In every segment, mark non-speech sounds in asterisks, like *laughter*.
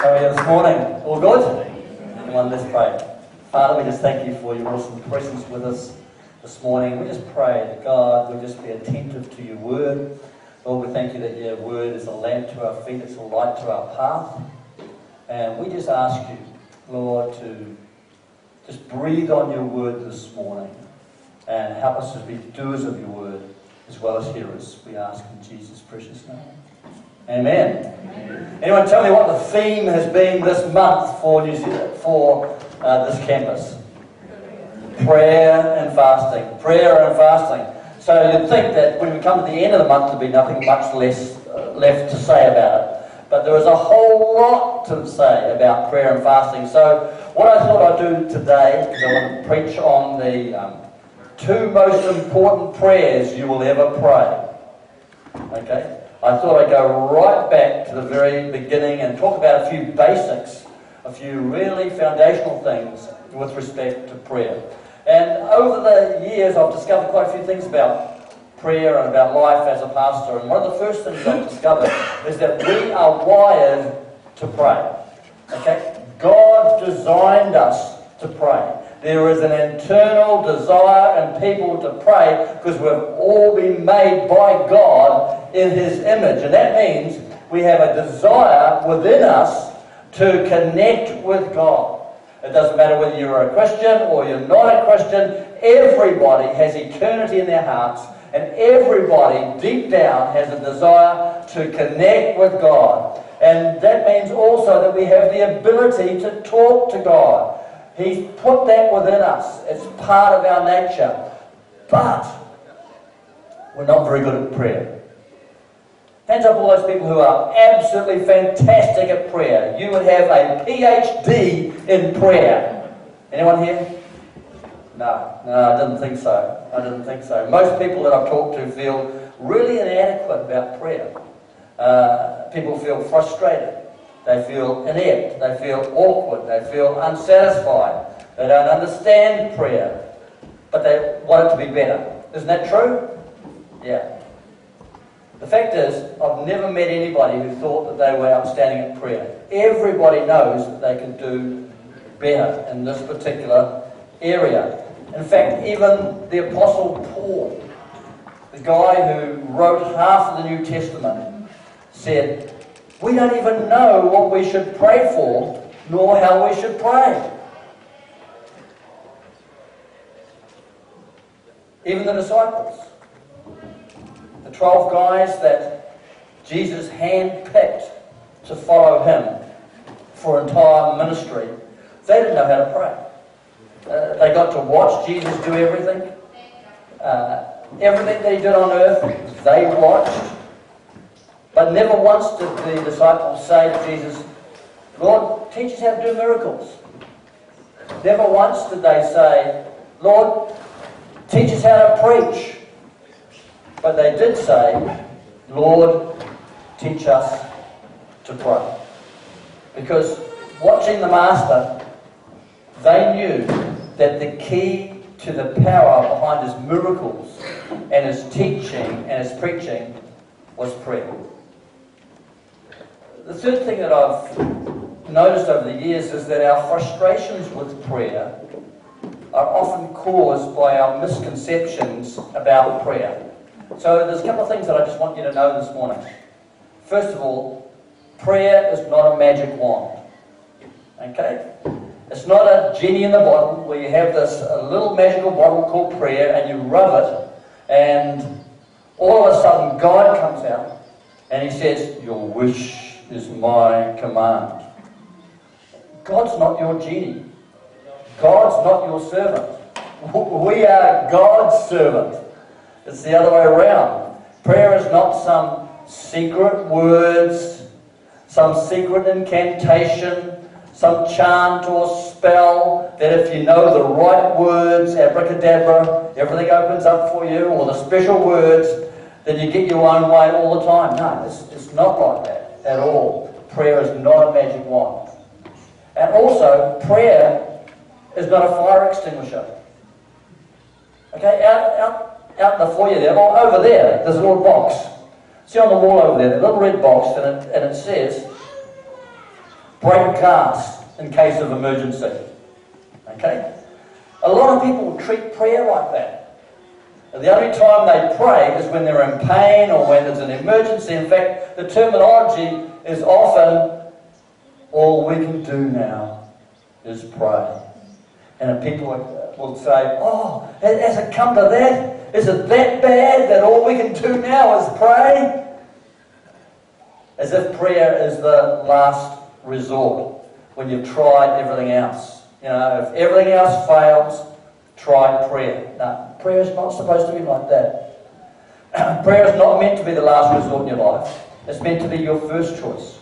You this morning? All good? On, let's pray. Father, we just thank you for your awesome presence with us this morning. We just pray that God will just be attentive to your word. Lord, we thank you that your word is a lamp to our feet, it's a light to our path. And we just ask you, Lord, to just breathe on your word this morning and help us to be doers of your word as well as hearers. We ask in Jesus' precious name. Amen. Amen. Anyone tell me what the theme has been this month for New Zealand, for uh, this campus? Prayer and fasting. Prayer and fasting. So you'd think that when we come to the end of the month, there'd be nothing much less uh, left to say about it. But there is a whole lot to say about prayer and fasting. So what I thought I'd do today is I want to preach on the um, two most important prayers you will ever pray. Okay? I thought I'd go right back to the very beginning and talk about a few basics, a few really foundational things with respect to prayer. And over the years, I've discovered quite a few things about prayer and about life as a pastor. And one of the first things I've discovered is that we are wired to pray. Okay? God designed us to pray. There is an internal desire in people to pray because we've all been made by God in His image. And that means we have a desire within us to connect with God. It doesn't matter whether you're a Christian or you're not a Christian, everybody has eternity in their hearts, and everybody deep down has a desire to connect with God. And that means also that we have the ability to talk to God. He's put that within us. It's part of our nature. But we're not very good at prayer. Hands up all those people who are absolutely fantastic at prayer. You would have a PhD in prayer. Anyone here? No, no, I didn't think so. I didn't think so. Most people that I've talked to feel really inadequate about prayer. Uh, people feel frustrated. They feel inept. They feel awkward. They feel unsatisfied. They don't understand prayer, but they want it to be better. Isn't that true? Yeah. The fact is, I've never met anybody who thought that they were outstanding at prayer. Everybody knows that they can do better in this particular area. In fact, even the Apostle Paul, the guy who wrote half of the New Testament, said, We don't even know what we should pray for, nor how we should pray. Even the disciples, the 12 guys that Jesus handpicked to follow him for entire ministry, they didn't know how to pray. Uh, they got to watch Jesus do everything. Uh, everything that he did on earth, they watched. But never once did the disciples say to Jesus, Lord, teach us how to do miracles. Never once did they say, Lord, teach us how to preach. But they did say, Lord, teach us to pray. Because watching the Master, they knew that the key to the power behind his miracles and his teaching and his preaching was prayer. The third thing that I've noticed over the years is that our frustrations with prayer are often caused by our misconceptions about prayer. So there's a couple of things that I just want you to know this morning. First of all, prayer is not a magic wand. Okay? It's not a genie in the bottle where you have this little magical bottle called prayer and you rub it and all of a sudden God comes out and he says, Your wish is my command. God's not your genie. God's not your servant. *laughs* We are God's servant. It's the other way around. Prayer is not some secret words, some secret incantation, some chant or spell that if you know the right words, abracadabra, everything opens up for you, or the special words, then you get your own way all the time. No, it's, it's not like that at all. Prayer is not a magic wand. And also, prayer is not a fire extinguisher. Okay, out, out, out in the foyer there, well, over there, there's a little box. See on the wall over there, the little red box, and it, and it says, break glass in case of emergency. Okay? A lot of people treat prayer like that. The only time they pray is when they're in pain or when there's an emergency. In fact, the terminology is often all we can do now is pray. And people will say, Oh, has it come to that? Is it that bad that all we can do now is pray? As if prayer is the last resort when you've tried everything else. You know, if everything else fails, try prayer. Prayer is not supposed to be like that. *clears throat* prayer is not meant to be the last resort in your life. It's meant to be your first choice.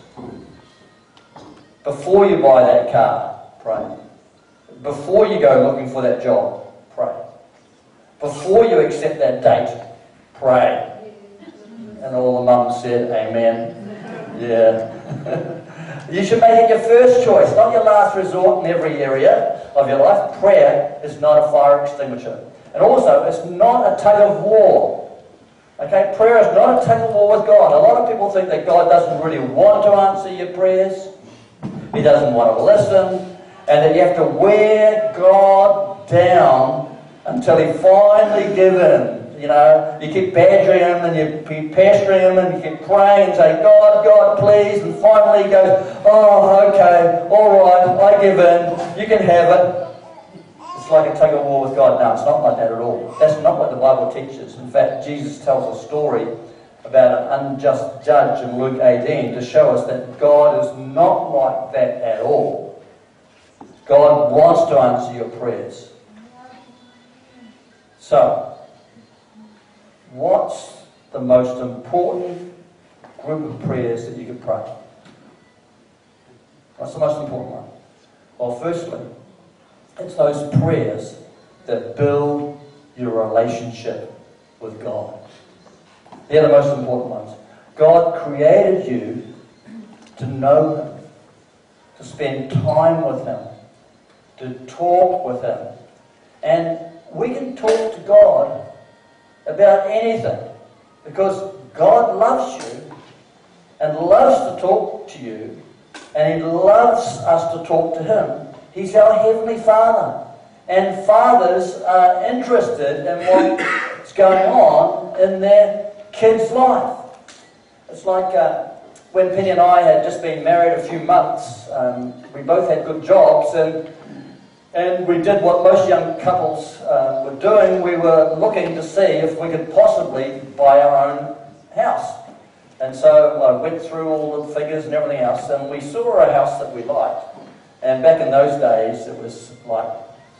Before you buy that car, pray. Before you go looking for that job, pray. Before you accept that date, pray. And all the mums said, Amen. Yeah. *laughs* You should make it your first choice, not your last resort in every area of your life. Prayer is not a fire extinguisher. And also, it's not a tug of war. Okay, prayer is not a tug of war with God. A lot of people think that God doesn't really want to answer your prayers. He doesn't want to listen. And that you have to wear God down until he finally gives in. You know, you keep badgering him and you keep pestering him and you keep praying and say, God, God, please. And finally he goes, oh, okay, all right, I give in. You can have it. Like a tug of war with God. No, it's not like that at all. That's not what the Bible teaches. In fact, Jesus tells a story about an unjust judge in Luke 18 to show us that God is not like that at all. God wants to answer your prayers. So, What's the most important group of prayers that you can pray? What's the most important one? Well, firstly, it's those prayers that build your relationship with God. They're the most important ones. God created you to know Him, to spend time with Him, to talk with Him. And we can talk to God about anything because God loves you and loves to talk to you and He loves us to talk to Him. He's our Heavenly Father. And fathers are interested in what's going on in their kid's life. It's like uh, when Penny and I had just been married a few months, um, we both had good jobs, and and we did what most young couples uh, were doing. We were looking to see if we could possibly buy our own house. And so I went through all the figures and everything else, and we saw a house that we liked. And back in those days, it was like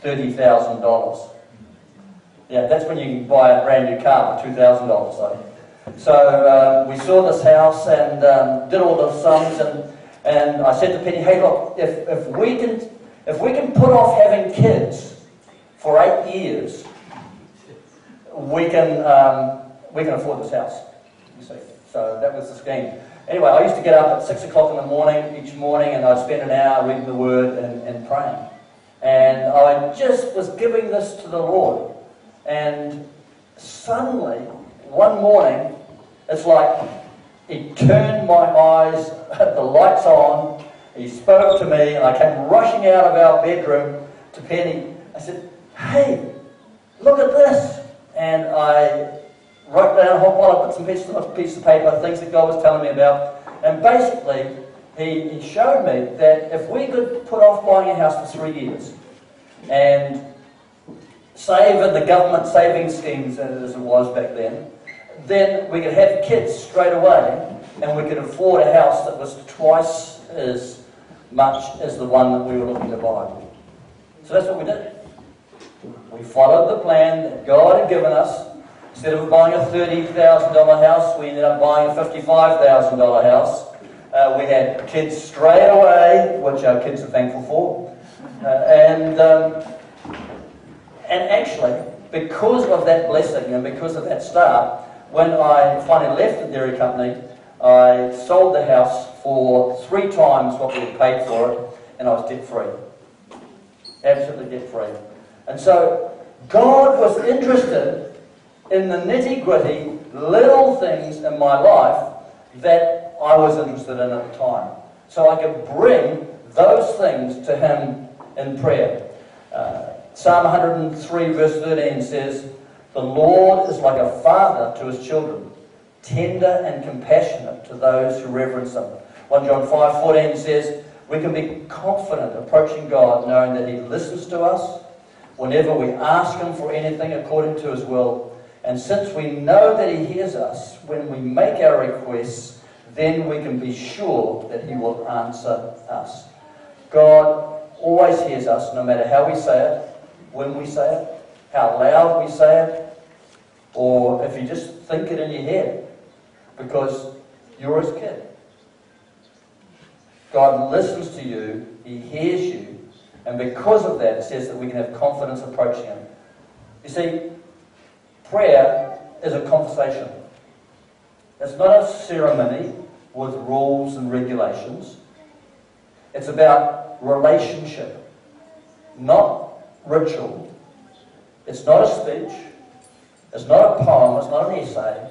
$30,000. Yeah, that's when you can buy a brand new car for $2,000. So uh, we saw this house and um, did all the sums, and, and I said to Penny, hey, look, if, if we can if we can put off having kids for eight years, we can, um, we can afford this house. You see. So that was the scheme. Anyway, I used to get up at 6 o'clock in the morning each morning and I'd spend an hour reading the Word and, and praying. And I just was giving this to the Lord. And suddenly, one morning, it's like He turned my eyes, *laughs* the lights on, he spoke to me, and I came rushing out of our bedroom to Penny. I said, Hey, look at this. And I wrote down a whole pile of bits and pieces of, pieces of paper, things that God was telling me about. And basically, he, he showed me that if we could put off buying a house for three years and save in the government saving schemes as it was back then, then we could have kids straight away and we could afford a house that was twice as much as the one that we were looking to buy. So that's what we did. We followed the plan that God had given us. Instead of buying a $30,000 house, we ended up buying a $55,000 house. Uh, we had kids straight away, which our kids are thankful for. Uh, and, um, and actually, because of that blessing and because of that start, when I finally left the dairy company, I sold the house for three times what we had paid for it, and I was debt free. Absolutely debt free. And so God was interested in the nitty gritty little things in my life that I was interested in at the time. So I could bring those things to Him in prayer. Uh, Psalm 103, verse 13 says, The Lord is like a father to his children, tender and compassionate to those who reverence Him. 1 John 5, 14 says, We can be confident approaching God knowing that He listens to us whenever we ask Him for anything according to His will. And since we know that He hears us when we make our requests, then we can be sure that He will answer us. God always hears us, no matter how we say it, when we say it, how loud we say it, or if you just think it in your head, because you're His kid. God listens to you, He hears you, and because of that, it says that we can have confidence approaching Him. You see, prayer is a conversation. It's not a ceremony with rules and regulations. It's about relationship, not ritual. It's not a speech. It's not a poem. It's not an essay.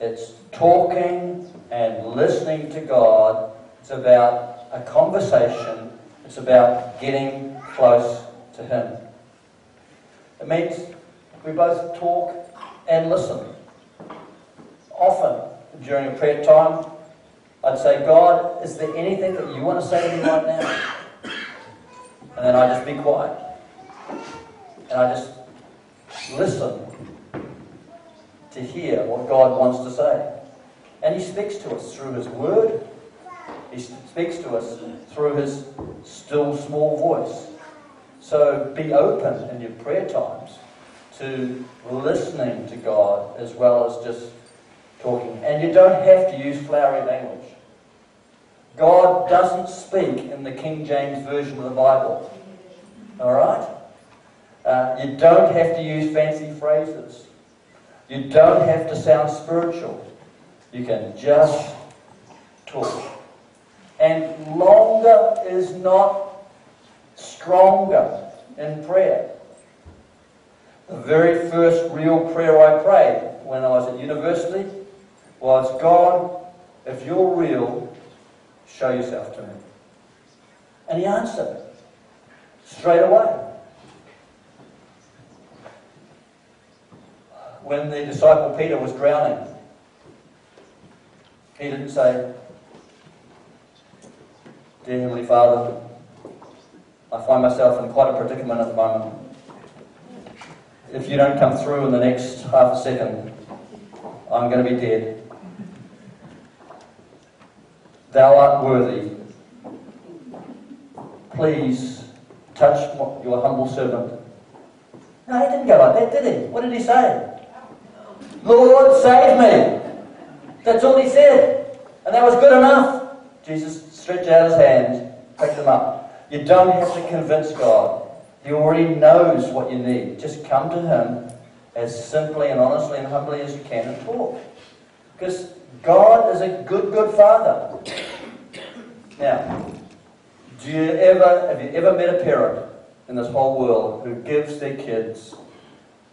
It's talking and listening to God. It's about a conversation. It's about getting close to Him. It means we both talk and listen. Often during prayer time, I'd say, God, is there anything that you want to say to me right now? And then I just be quiet. And I just listen to hear what God wants to say. And He speaks to us through His Word. He speaks to us through His still small voice. So be open in your prayer times to listening to God as well as just talking. And you don't have to use flowery language. God doesn't speak in the King James Version of the Bible. Alright? Uh, you don't have to use fancy phrases. You don't have to sound spiritual. You can just talk. And longer is not stronger in prayer. The very first real prayer I prayed when I was at university was God, if you're real, show yourself to me. And he answered straight away. When the disciple Peter was drowning, he didn't say, Dear Heavenly Father, I find myself in quite a predicament at the moment. If you don't come through in the next half a second, I'm going to be dead. Thou art worthy. Please touch your humble servant. No, he didn't go like that, did he? What did he say? Lord, save me. That's all he said. And that was good enough. Jesus stretched out his hand, picked them up. You don't have to convince God. He already knows what you need. Just come to him as simply and honestly and humbly as you can and talk. Because God is a good, good father. Now, do you ever have you ever met a parent in this whole world who gives their kids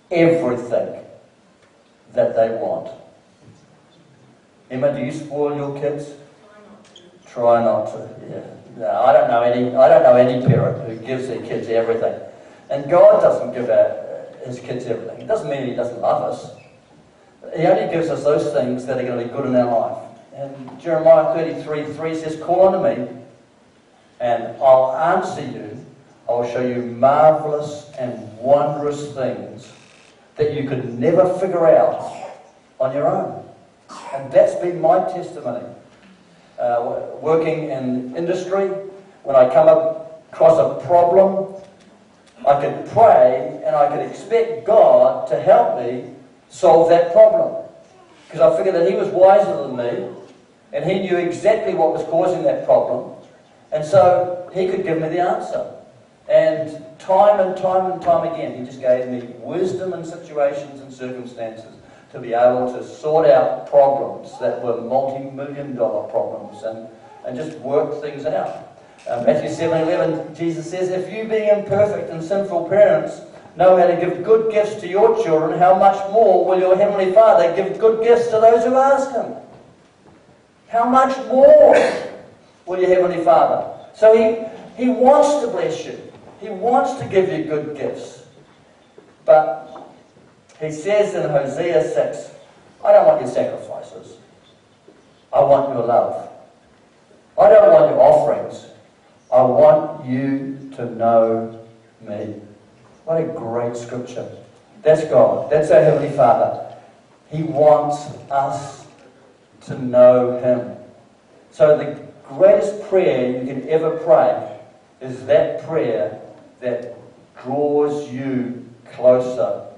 everything that they want? Emma, do you spoil your kids? Try not to. Yeah. I don't know any. I don't know any parent who gives their kids everything. And God doesn't give our, His kids everything. It doesn't mean He doesn't love us. He only gives us those things that are going to be good in our life. And Jeremiah 33 3 says, Call unto me, and I'll answer you. I'll show you marvelous and wondrous things that you could never figure out on your own. And that's been my testimony. Uh, working in industry, when I come across a problem, I could pray and I could expect God to help me solve that problem. Because I figured that He was wiser than me and He knew exactly what was causing that problem. And so He could give me the answer. And time and time and time again, He just gave me wisdom in situations and circumstances to be able to sort out problems that were multi million dollar problems and, and just work things out. Uh, Matthew 7 11, Jesus says, If you, being imperfect and sinful parents, know how to give good gifts to your children, how much more will your Heavenly Father give good gifts to those who ask Him? How much more will your Heavenly Father? So he, he wants to bless you. He wants to give you good gifts. But he says in Hosea 6, I don't want your sacrifices. I want your love. I don't want your offerings. I want you to know me. What a great scripture. That's God. That's our Heavenly Father. He wants us to know Him. So the greatest prayer you can ever pray is that prayer that draws you closer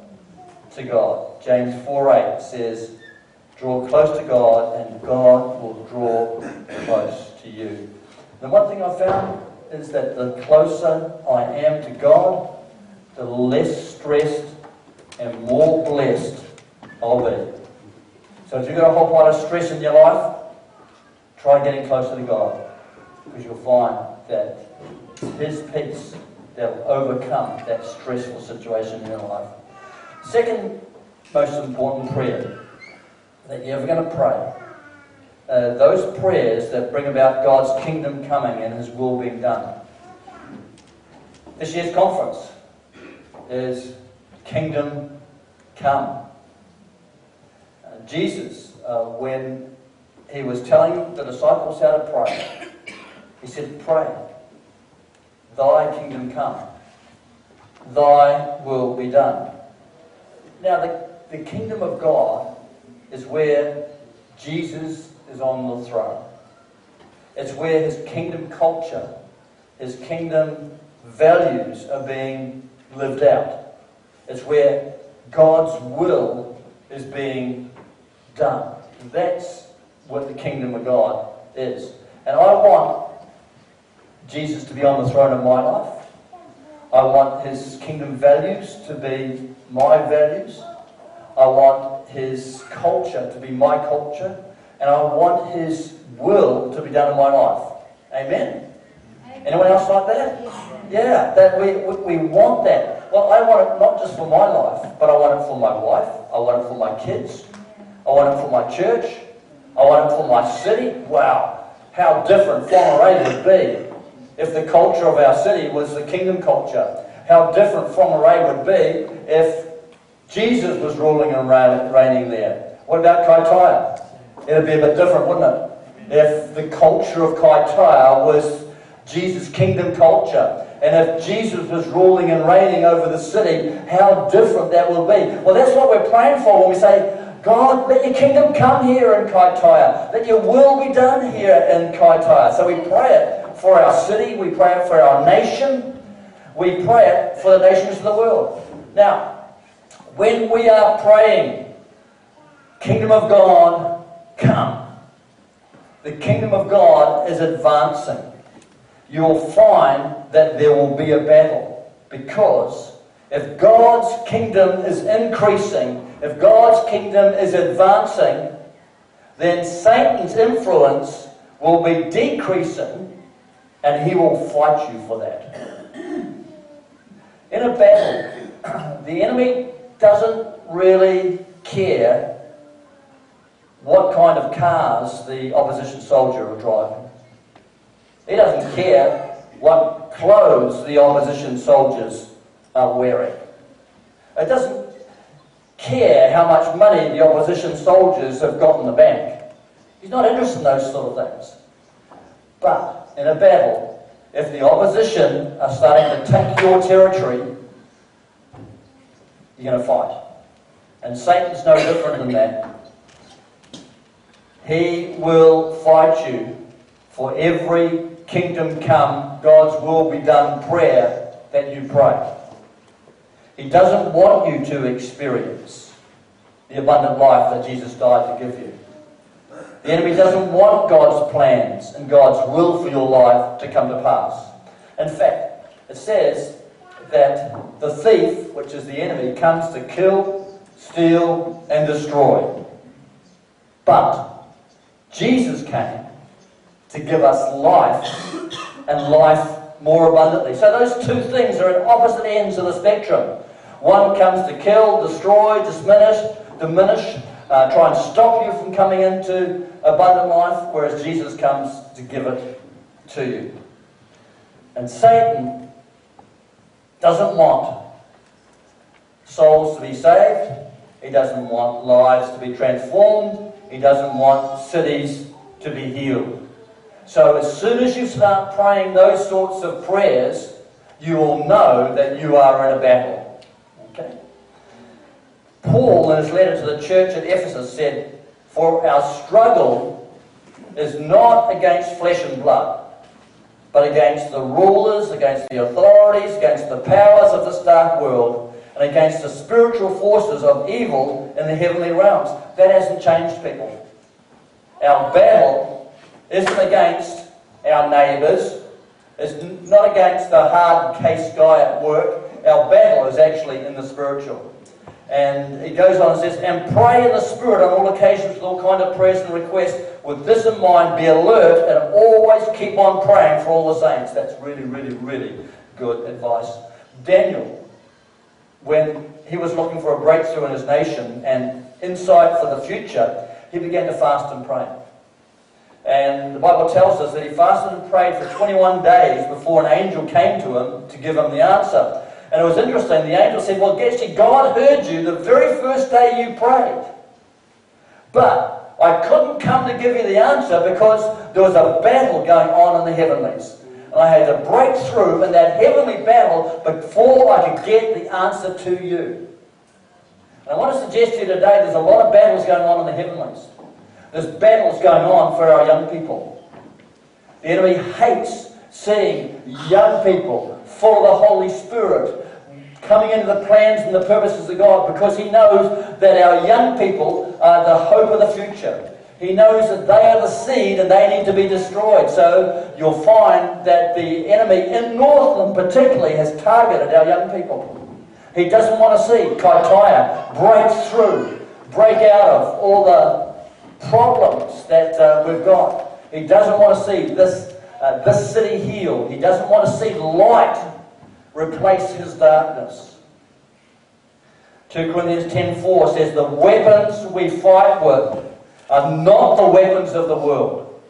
to God. James 4.8 says, Draw close to God and God will draw close to you. The one thing I found is that the closer I am to God, the less stressed and more blessed I'll be. So if you've got a whole pile of stress in your life, try getting closer to God. Because you'll find that His peace that will overcome that stressful situation in your life. Second most important prayer that you're ever going to pray. Uh, those prayers that bring about God's kingdom coming and His will being done. This year's conference is Kingdom Come. Uh, Jesus, uh, when he was telling the disciples how to pray, he said, Pray, thy kingdom come, thy will be done. Now, the, the kingdom of God is where Jesus is on the throne. It's where his kingdom culture, his kingdom values are being lived out. It's where God's will is being done. That's what the kingdom of God is. And I want Jesus to be on the throne of my life. I want his kingdom values to be my values. I want his culture to be my culture. And I want his will to be done in my life. Amen? Anyone else like that? Yeah, that we, we want that. Well, I want it not just for my life, but I want it for my wife. I want it for my kids. I want it for my church. I want it for my city. Wow, how different Whangarei would be if the culture of our city was the kingdom culture. How different Whangarei would be if Jesus was ruling and reigning there. What about Kaitaia? It'd be a bit different, wouldn't it? If the culture of Kaitaia was Jesus' kingdom culture. And if Jesus was ruling and reigning over the city, how different that will be. Well, that's what we're praying for when we say, God, let your kingdom come here in Kaitaia. Let your will be done here in Kaitaia. So we pray it for our city. We pray it for our nation. We pray it for the nations of the world. Now, when we are praying, kingdom of God, come. The kingdom of God is advancing you'll find that there will be a battle. Because if God's kingdom is increasing, if God's kingdom is advancing, then Satan's influence will be decreasing and he will fight you for that. In a battle, the enemy doesn't really care what kind of cars the opposition soldier are driving. He doesn't care what clothes the opposition soldiers are wearing. It doesn't care how much money the opposition soldiers have got in the bank. He's not interested in those sort of things. But in a battle, if the opposition are starting to take your territory, you're going to fight. And Satan's no different than that. He will fight you for every kingdom come, God's will be done prayer that you pray. He doesn't want you to experience the abundant life that Jesus died to give you. The enemy doesn't want God's plans and God's will for your life to come to pass. In fact, it says that the thief, which is the enemy, comes to kill, steal, and destroy. But Jesus came to give us life and life more abundantly. So those two things are at opposite ends of the spectrum. One comes to kill, destroy, diminish, diminish, uh, try and stop you from coming into abundant life, whereas Jesus comes to give it to you. And Satan doesn't want souls to be saved. He doesn't want lives to be transformed. He doesn't want cities to be healed. So as soon as you start praying those sorts of prayers, you will know that you are in a battle. Paul, in his letter to the church at Ephesus, said, For our struggle is not against flesh and blood, but against the rulers, against the authorities, against the powers of this dark world, and against the spiritual forces of evil in the heavenly realms. That hasn't changed, people. Our battle isn't against our neighbours, it's not against the hard case guy at work. Our battle is actually in the spiritual. And he goes on and says, And pray in the Spirit on all occasions with all kind of prayers and requests. With this in mind, be alert and always keep on praying for all the saints. That's really, really, really good advice. Daniel, when he was looking for a breakthrough in his nation and insight for the future, he began to fast and pray. And the Bible tells us that he fasted and prayed for 21 days before an angel came to him to give him the answer. And it was interesting. The angel said, Well, actually, God heard you the very first day you prayed. But I couldn't come to give you the answer because there was a battle going on in the heavenlies. And I had to break through in that heavenly battle before I could get the answer to you. And I want to suggest to you today there's a lot of battles going on in the heavenlies. There's battles going on for our young people. The enemy hates seeing young people full of the Holy Spirit coming into the plans and the purposes of God because he knows that our young people are the hope of the future. He knows that they are the seed and they need to be destroyed. So you'll find that the enemy in Northland particularly has targeted our young people. He doesn't want to see Kaitaia break through, break out of all the problems that uh, we've got. He doesn't want to see this, uh, this city healed. He doesn't want to see light replace his darkness. 2 Corinthians 10.4 says, The weapons we fight with are not the weapons of the world.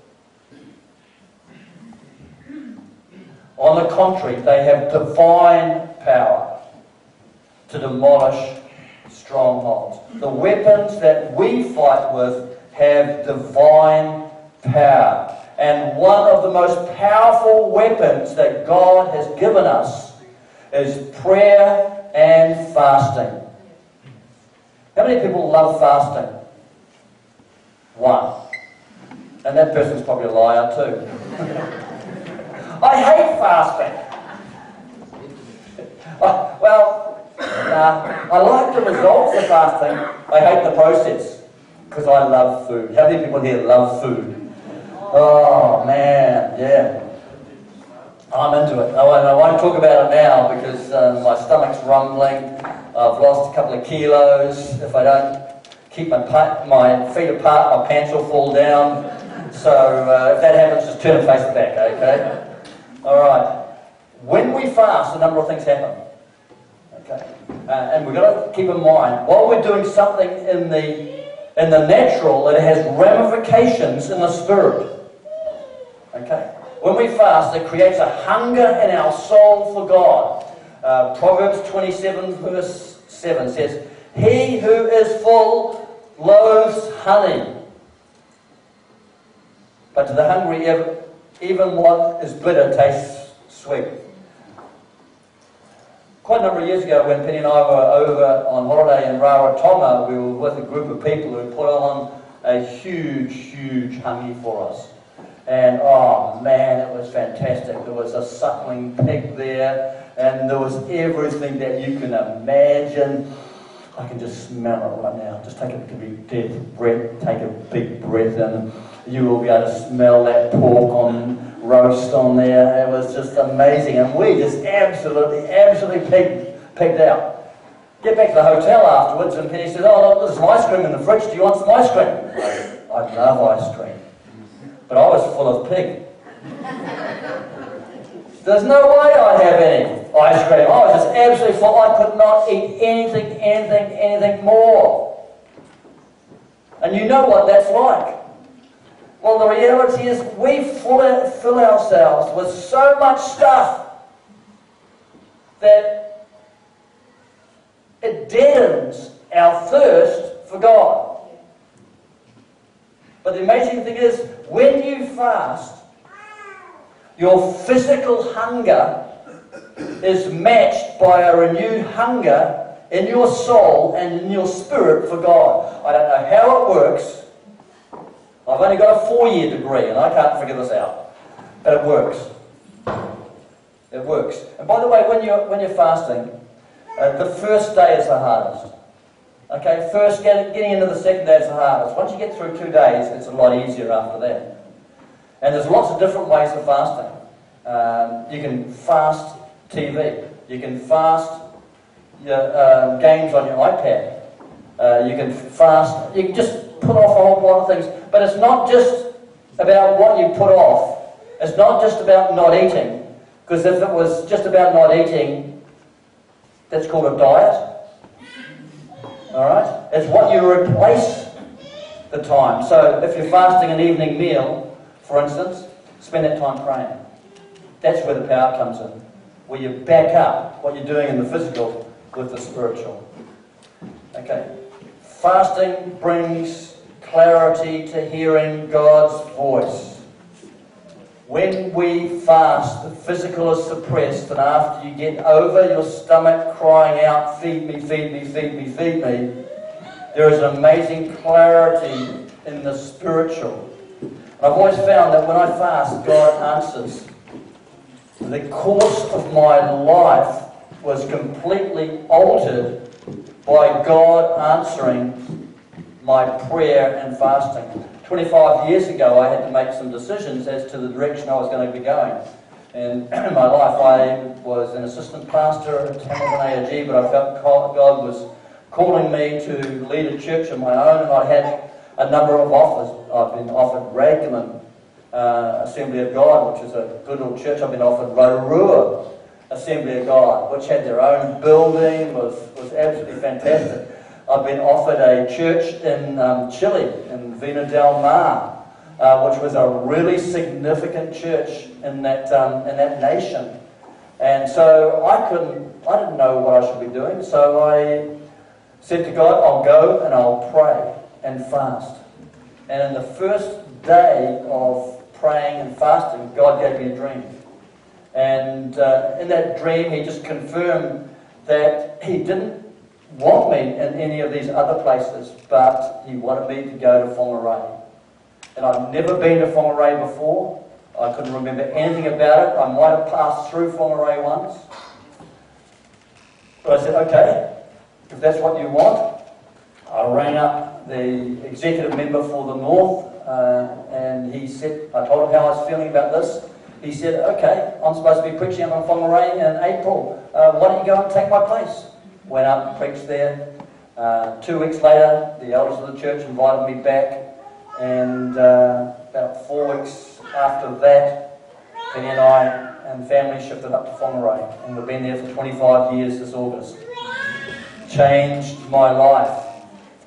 On the contrary, they have divine power to demolish strongholds. The weapons that we fight with have divine power. And one of the most powerful weapons that God has given us is prayer and fasting. How many people love fasting? One. And that person's probably a liar too. I hate fasting. I, well, nah, I like the results of fasting. I hate the process because I love food. How many people here love food? Oh, man, yeah. I'm into it. I won't, I won't talk about it now because um, my stomach's rumbling. I've lost a couple of kilos. If I don't keep my, my feet apart, my pants will fall down. So uh, if that happens, just turn and face the back, okay? All right. When we fast, a number of things happen. Okay? Uh, and we've got to keep in mind, while we're doing something in the in the natural, it has ramifications in the spirit. When we fast, it creates a hunger in our soul for God. Uh, Proverbs 27, verse 7 says, He who is full loathes honey, but to the hungry, even what is bitter tastes sweet. Quite a number of years ago, when Penny and I were over on holiday in Rarotonga, we were with a group of people who put on a huge, huge hangi for us. And oh man, it was fantastic. There was a suckling pig there, and there was everything that you can imagine. I can just smell it right now. Just take a big deep breath, take a big breath in. You will be able to smell that pork on roast on there. It was just amazing. And we just absolutely, absolutely pigged, pigged out. Get back to the hotel afterwards, and Penny said, Oh, look, there's some ice cream in the fridge. Do you want some ice cream? I love ice cream. But I was full of pig. There's no way I'd have any ice cream. I was just absolutely full. I could not eat anything, anything, anything more. And you know what that's like. Well, the reality is we fill, fill ourselves with so much stuff that it deadens our thirst for God. But the amazing thing is, when you fast, your physical hunger is matched by a renewed hunger in your soul and in your spirit for God. I don't know how it works. I've only got a four year degree and I can't figure this out. But it works. It works. And by the way, when you're, when you're fasting, uh, the first day is the hardest. Okay, first getting, into the second day is the hardest. Once you get through two days, it's a lot easier after that. And there's lots of different ways of fasting. Um, you can fast TV. You can fast your, uh, games on your iPad. Uh, you can fast. You can just put off a whole lot of things. But it's not just about what you put off. It's not just about not eating. Because if it was just about not eating, that's called a diet. Alright? It's what you replace the time. So if you're fasting an evening meal, for instance, spend that time praying. That's where the power comes in. Where you back up what you're doing in the physical with the spiritual. Okay. Fasting brings clarity to hearing God's voice. When we fast, the physical is suppressed, and after you get over your stomach crying out, Feed me, feed me, feed me, feed me, there is an amazing clarity in the spiritual. I've always found that when I fast, God answers. The course of my life was completely altered by God answering my prayer and fasting. 25 years ago, I had to make some decisions as to the direction I was going to be going. *clears throat* In my life, I was an assistant pastor at Hamilton AOG, but I felt God was calling me to lead a church of my own, and I had a number of offers. I've been offered Raglan uh, Assembly of God, which is a good little church. I've been offered Rotorua Assembly of God, which had their own building, was, was absolutely fantastic. I've been offered a church in um, Chile, in Vina del Mar, uh, which was a really significant church in that, um, in that nation. And so I couldn't, I didn't know what I should be doing, so I said to God, I'll go and I'll pray and fast. And in the first day of praying and fasting, God gave me a dream. And uh, in that dream, He just confirmed that He didn't want me in any of these other places, but he wanted me to go to Whangarei. And I'd never been to Whangarei before. I couldn't remember anything about it. I might have passed through Whangarei once. But I said, okay, if that's what you want, I rang up the executive member for the North, uh, and he said, I told him how I was feeling about this. He said, okay, I'm supposed to be preaching on Whangarei in April. Uh, why don't you go and take my place? Went up and preached there. Uh, two weeks later, the elders of the church invited me back, and uh, about four weeks after that, Penny and I and family shifted up to Whangarei, and we've been there for 25 years this August. Changed my life.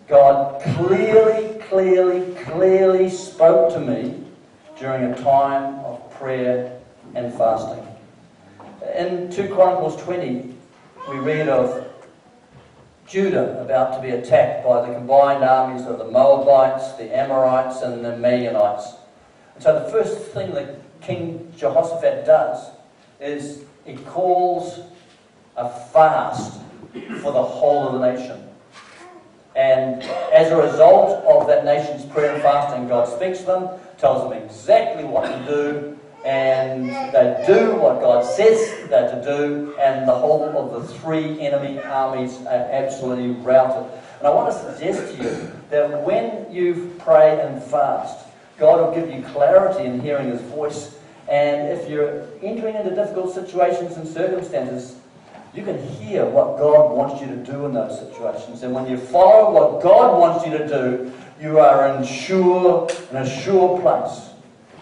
God clearly, clearly, clearly spoke to me during a time of prayer and fasting. In 2 Chronicles 20, we read of Judah about to be attacked by the combined armies of the Moabites, the Amorites, and the Midianites. And so the first thing that King Jehoshaphat does is he calls a fast for the whole of the nation. And as a result of that nation's prayer and fasting, God speaks to them, tells them exactly what to do, and they do what God says they're to do, and the whole of the three enemy armies are absolutely routed. And I want to suggest to you that when you pray and fast, God will give you clarity in hearing His voice. And if you're entering into difficult situations and circumstances, you can hear what God wants you to do in those situations. And when you follow what God wants you to do, you are in sure, in a sure place.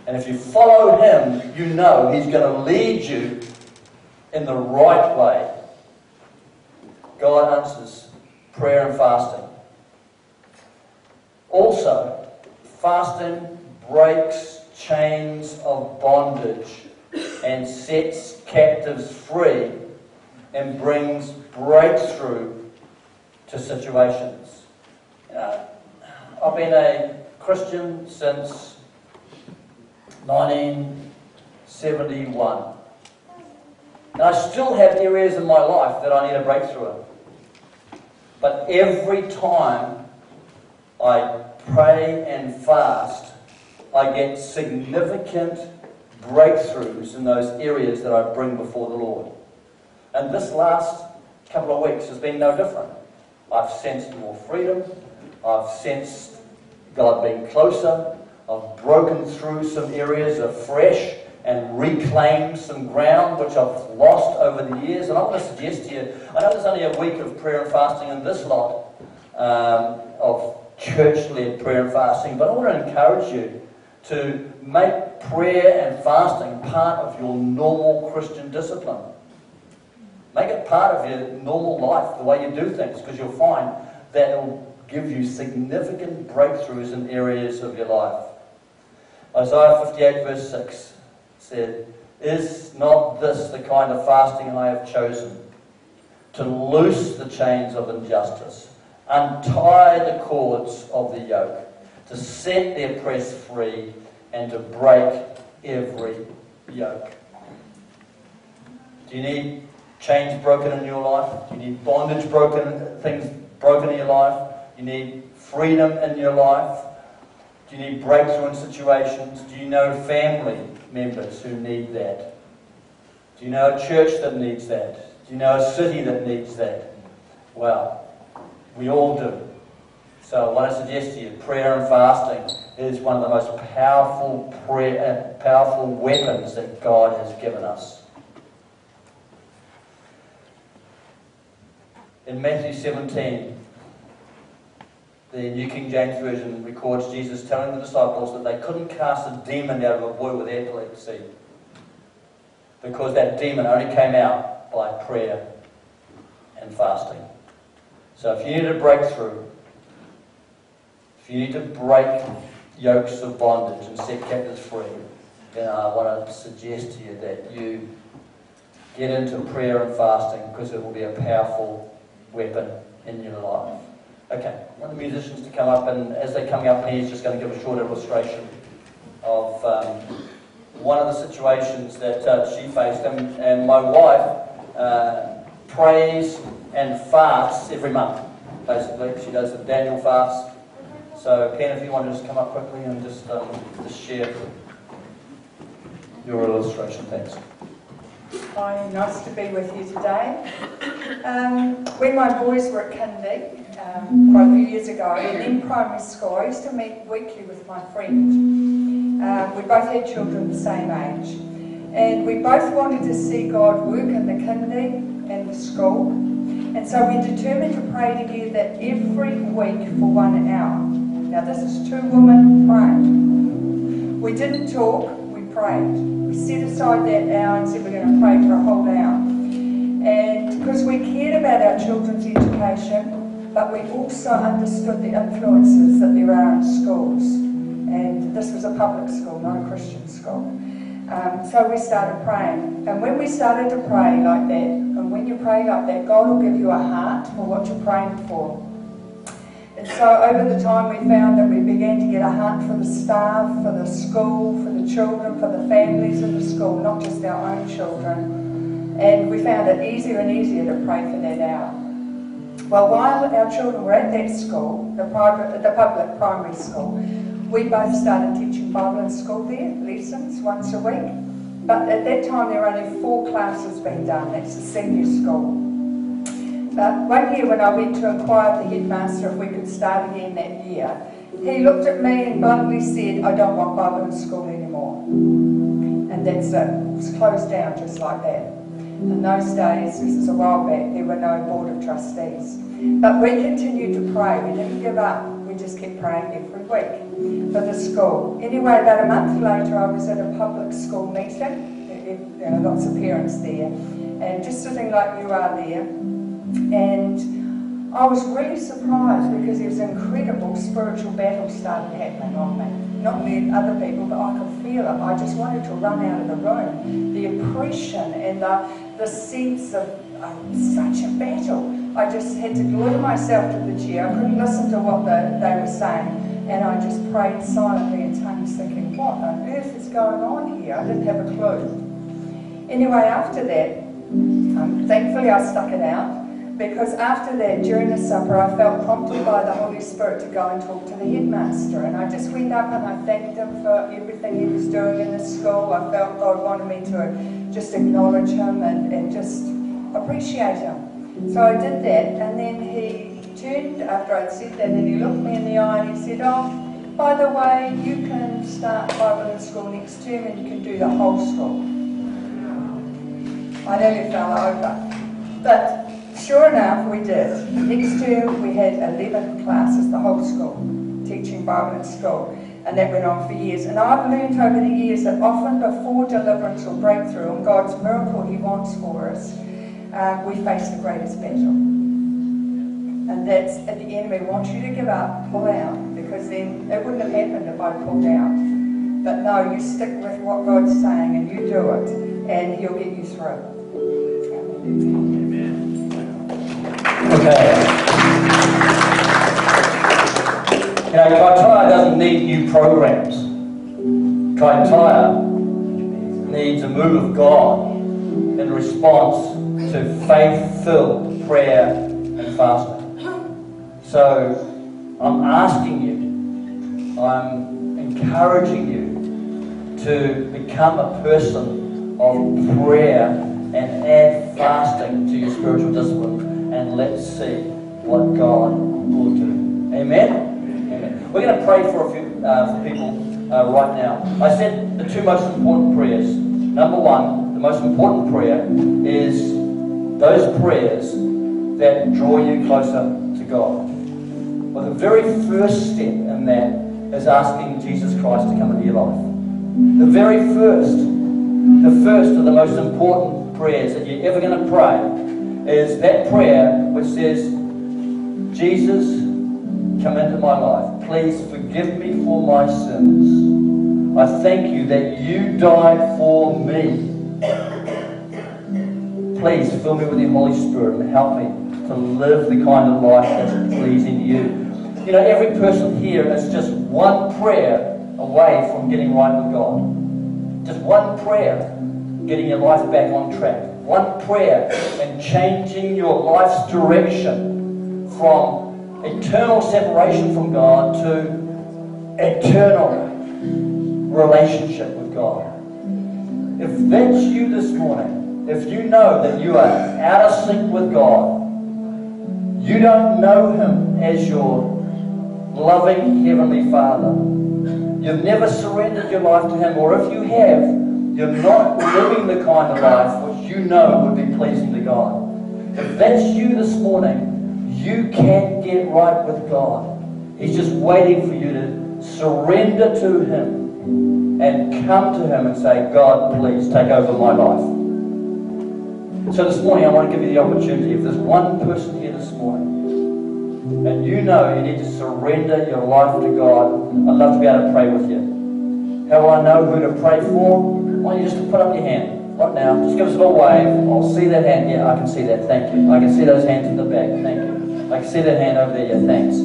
And if you follow him, you know he's going to lead you in the right way. God answers prayer and fasting. Also, fasting breaks chains of bondage and sets captives free and brings breakthrough to situations. Uh, I've been a Christian since 1971. And I still have areas in my life that I need a breakthrough in. But every time I pray and fast, I get significant breakthroughs in those areas that I bring before the Lord. And this last couple of weeks has been no different. I've sensed more freedom. I've sensed God being closer. I've broken through some areas afresh and reclaimed some ground which I've lost over the years. And I want to suggest to you, I know there's only a week of prayer and fasting in this lot um, of church-led prayer and fasting, but I want to encourage you to make prayer and fasting part of your normal Christian discipline. Make it part of your normal life, the way you do things, because you'll find that it'll give you significant breakthroughs in areas of your life. Isaiah 58, verse 6 said, Is not this the kind of fasting I have chosen? To loose the chains of injustice, untie the cords of the yoke, to set the oppressed free, and to break every yoke. Do you need chains broken in your life? Do you need bondage broken, things broken in your life? You need freedom in your life? Do you need breakthrough in situations? Do you know family members who need that? Do you know a church that needs that? Do you know a city that needs that? Well, we all do. So I want to suggest to you, prayer and fasting is one of the most powerful, prayer, uh, powerful weapons that God has given us. In Matthew 17, the New King James Version records Jesus telling the disciples that they couldn't cast a demon out of a boy with epilepsy because that demon only came out by prayer and fasting. So if you need a breakthrough, if you need to break yokes of bondage and set captives free, then I want to suggest to you that you get into prayer and fasting because it will be a powerful weapon in your life. Okay, I want the musicians to come up, and as they're coming up, he's just going to give a short illustration of um, one of the situations that uh, she faced. And, and my wife uh, prays and fasts every month, basically. She does the Daniel fast so, Ken, if you want to just come up quickly and just, um, just share your illustration, thanks. Hi, nice to be with you today. Um, when my boys were at kindy, um, quite a few years ago, and in primary school, I used to meet weekly with my friend. Um, we both had children the same age, and we both wanted to see God work in the kindy and the school, and so we determined to pray together every week for one hour. Now, this is two women praying. We didn't talk, we prayed. We set aside that hour and said we're going to pray for a whole hour. And because we cared about our children's education, but we also understood the influences that there are in schools. And this was a public school, not a Christian school. Um, so we started praying. And when we started to pray like that, and when you pray like that, God will give you a heart for what you're praying for. And so over the time we found that we began to get a heart for the staff, for the school, for the children, for the families in the school, not just our own children. And we found it easier and easier to pray for that hour. Well, while our children were at that school, the, private, the public primary school, we both started teaching Bible in school there, lessons once a week. But at that time there were only four classes being done. That's the senior school. But one year when I went to inquire the headmaster if we could start again that year, he looked at me and bluntly said, I don't want Bible in school anymore. And that's it. It was closed down just like that. In those days, this is a while back, there were no board of trustees. But we continued to pray. We didn't give up. We just kept praying every week for the school. Anyway, about a month later, I was at a public school meeting. There are lots of parents there. And just sitting like you are there, and I was really surprised because there was incredible spiritual battle started happening on me. not only other people, but I could feel it. I just wanted to run out of the room. The oppression and the, the sense of uh, such a battle. I just had to glue myself to the chair. I couldn't listen to what the, they were saying. And I just prayed silently in tongues, thinking, what on earth is going on here? I didn't have a clue. Anyway, after that, um, thankfully I stuck it out because after that, during the supper, I felt prompted by the Holy Spirit to go and talk to the headmaster. And I just went up and I thanked him for everything he was doing in the school. I felt God wanted me to just acknowledge him and, and just appreciate him. So I did that, and then he turned after I'd said that, and he looked me in the eye and he said, Oh, by the way, you can start Bible in school next term and you can do the whole school. I nearly fell over. But Sure enough, we did. Next term, we had 11 classes, the whole school, teaching Bible in school. And that went on for years. And I've learned over the years that often before deliverance or breakthrough and God's miracle He wants for us, uh, we face the greatest battle. And that's at the enemy wants you to give up, pull out, because then it wouldn't have happened if I pulled out. But no, you stick with what God's saying and you do it, and He'll get you through. Amen. Okay. You know, Kaitaia doesn't need new programs. Kaitaia needs a move of God in response to faith-filled prayer and fasting. So I'm asking you, I'm encouraging you to become a person of prayer and add fasting to your spiritual discipline and let's see what God will do. Amen? We're going to pray for a few uh, for people uh, right now. I said the two most important prayers. Number one, the most important prayer is those prayers that draw you closer to God. Well, the very first step in that is asking Jesus Christ to come into your life. The very first, the first of the most important prayers that you're ever going to pray is that prayer which says, Jesus, come into my life. Please forgive me for my sins. I thank you that you died for me. Please fill me with your Holy Spirit and help me to live the kind of life that's pleasing to you. You know, every person here is just one prayer away from getting right with God. Just one prayer, getting your life back on track one prayer and changing your life's direction from eternal separation from God to eternal relationship with God. If that's you this morning, if you know that you are out of sync with God, you don't know Him as your loving Heavenly Father, you've never surrendered your life to Him, or if you have, you're not living the kind of life which you know would be pleasing to God. If that's you this morning, you can get right with God. He's just waiting for you to surrender to Him and come to Him and say, God, please take over my life. So this morning, I want to give you the opportunity. If there's one person here this morning, and you know you need to surrender your life to God, I'd love to be able to pray with you. How I know who to pray for? Why don't you just to put up your hand? Right now, just give us a little wave. I'll see that hand. Yeah, I can see that. Thank you. I can see those hands in the back. Thank you. I can see that hand over there. Yeah, thanks.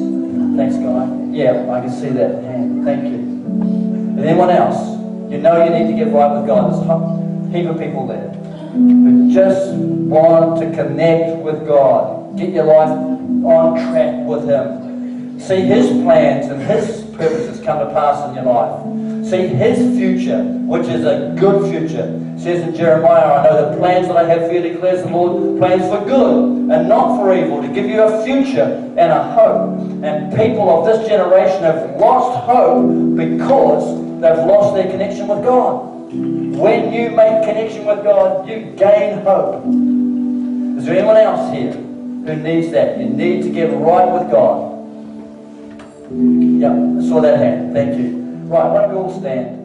Thanks, guy. Yeah, I can see that hand. Thank you. Anyone else? You know you need to get right with God. There's a heap of people there who just want to connect with God. Get your life on track with Him. See His plans and His purposes come to pass in your life. See His future, which is a good future says in Jeremiah, I know the plans that I have for you, declares the Lord, plans for good and not for evil, to give you a future and a hope. And people of this generation have lost hope because they've lost their connection with God. When you make connection with God, you gain hope. Is there anyone else here who needs that? You need to get right with God. Yeah, I saw that hand. Thank you. Right, why don't we all stand?